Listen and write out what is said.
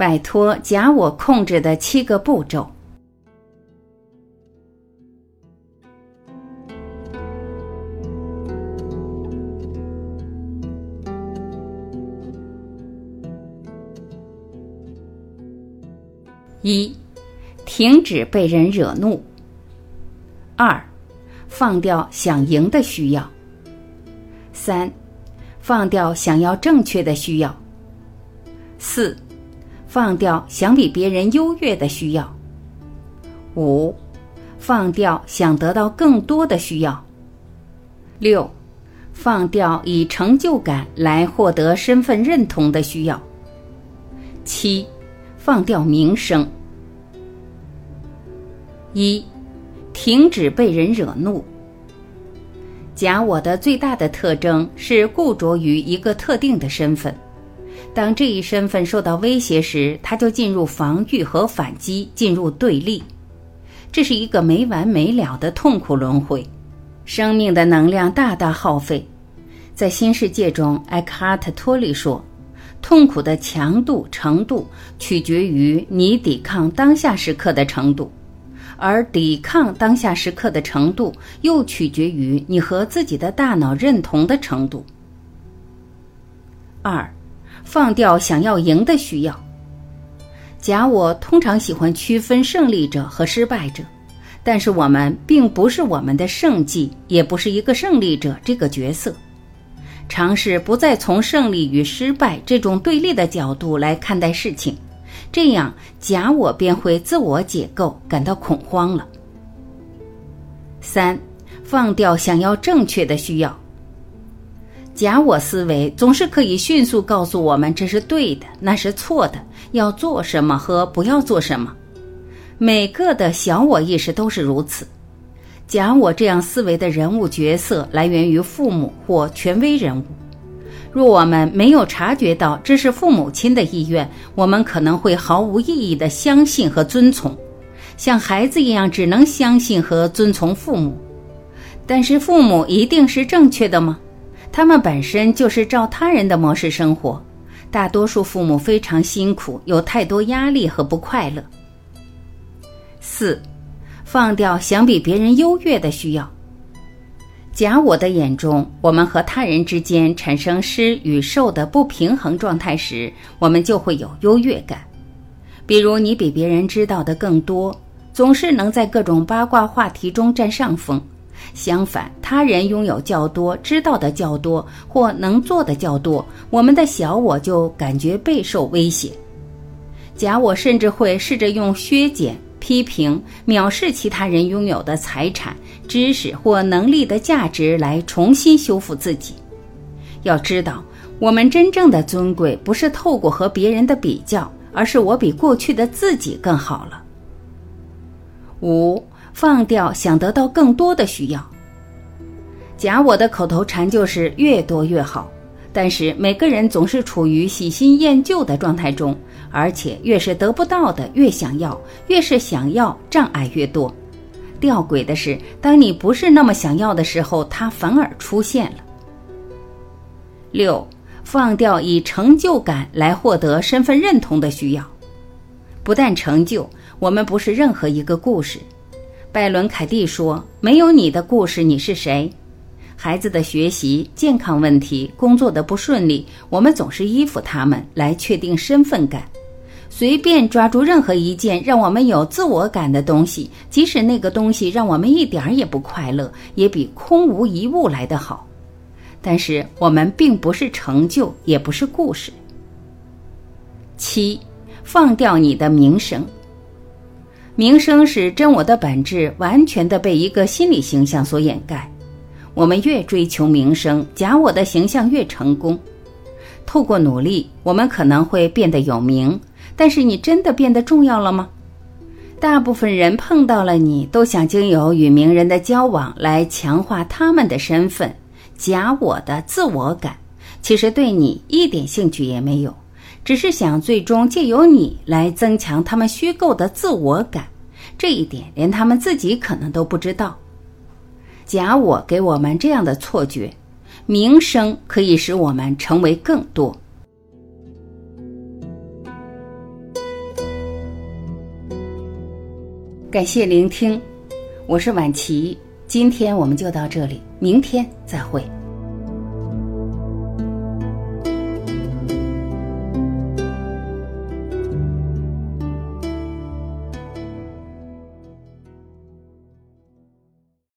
摆脱假我控制的七个步骤。一，停止被人惹怒。二，放掉想赢的需要。三，放掉想要正确的需要。四，放掉想比别人优越的需要。五，放掉想得到更多的需要。六，放掉以成就感来获得身份认同的需要。七。放掉名声。一，停止被人惹怒。假我的最大的特征是固着于一个特定的身份，当这一身份受到威胁时，他就进入防御和反击，进入对立。这是一个没完没了的痛苦轮回，生命的能量大大耗费。在新世界中，艾克哈特·托利说。痛苦的强度程度取决于你抵抗当下时刻的程度，而抵抗当下时刻的程度又取决于你和自己的大脑认同的程度。二，放掉想要赢的需要。假我通常喜欢区分胜利者和失败者，但是我们并不是我们的胜绩，也不是一个胜利者这个角色。尝试不再从胜利与失败这种对立的角度来看待事情，这样假我便会自我解构，感到恐慌了。三，放掉想要正确的需要。假我思维总是可以迅速告诉我们这是对的，那是错的，要做什么和不要做什么。每个的小我意识都是如此。假我这样思维的人物角色来源于父母或权威人物。若我们没有察觉到这是父母亲的意愿，我们可能会毫无意义的相信和遵从，像孩子一样只能相信和遵从父母。但是父母一定是正确的吗？他们本身就是照他人的模式生活。大多数父母非常辛苦，有太多压力和不快乐。四。放掉想比别人优越的需要。假我的眼中，我们和他人之间产生施与受的不平衡状态时，我们就会有优越感。比如，你比别人知道的更多，总是能在各种八卦话题中占上风。相反，他人拥有较多、知道的较多或能做的较多，我们的小我就感觉备受威胁。假我甚至会试着用削减。批评、藐视其他人拥有的财产、知识或能力的价值，来重新修复自己。要知道，我们真正的尊贵不是透过和别人的比较，而是我比过去的自己更好了。五，放掉想得到更多的需要。假我的口头禅就是越多越好。但是每个人总是处于喜新厌旧的状态中，而且越是得不到的越想要，越是想要障碍越多。吊诡的是，当你不是那么想要的时候，它反而出现了。六，放掉以成就感来获得身份认同的需要。不但成就，我们不是任何一个故事。拜伦·凯蒂说：“没有你的故事，你是谁？”孩子的学习、健康问题、工作的不顺利，我们总是依附他们来确定身份感。随便抓住任何一件让我们有自我感的东西，即使那个东西让我们一点儿也不快乐，也比空无一物来得好。但是我们并不是成就，也不是故事。七，放掉你的名声。名声使真我的本质完全的被一个心理形象所掩盖。我们越追求名声，假我的形象越成功。透过努力，我们可能会变得有名，但是你真的变得重要了吗？大部分人碰到了你都想经由与名人的交往来强化他们的身份，假我的自我感，其实对你一点兴趣也没有，只是想最终借由你来增强他们虚构的自我感。这一点连他们自己可能都不知道。假我给我们这样的错觉名声可以使我们成为更多。感谢聆听我是婉琪今天我们就到这里明天再会。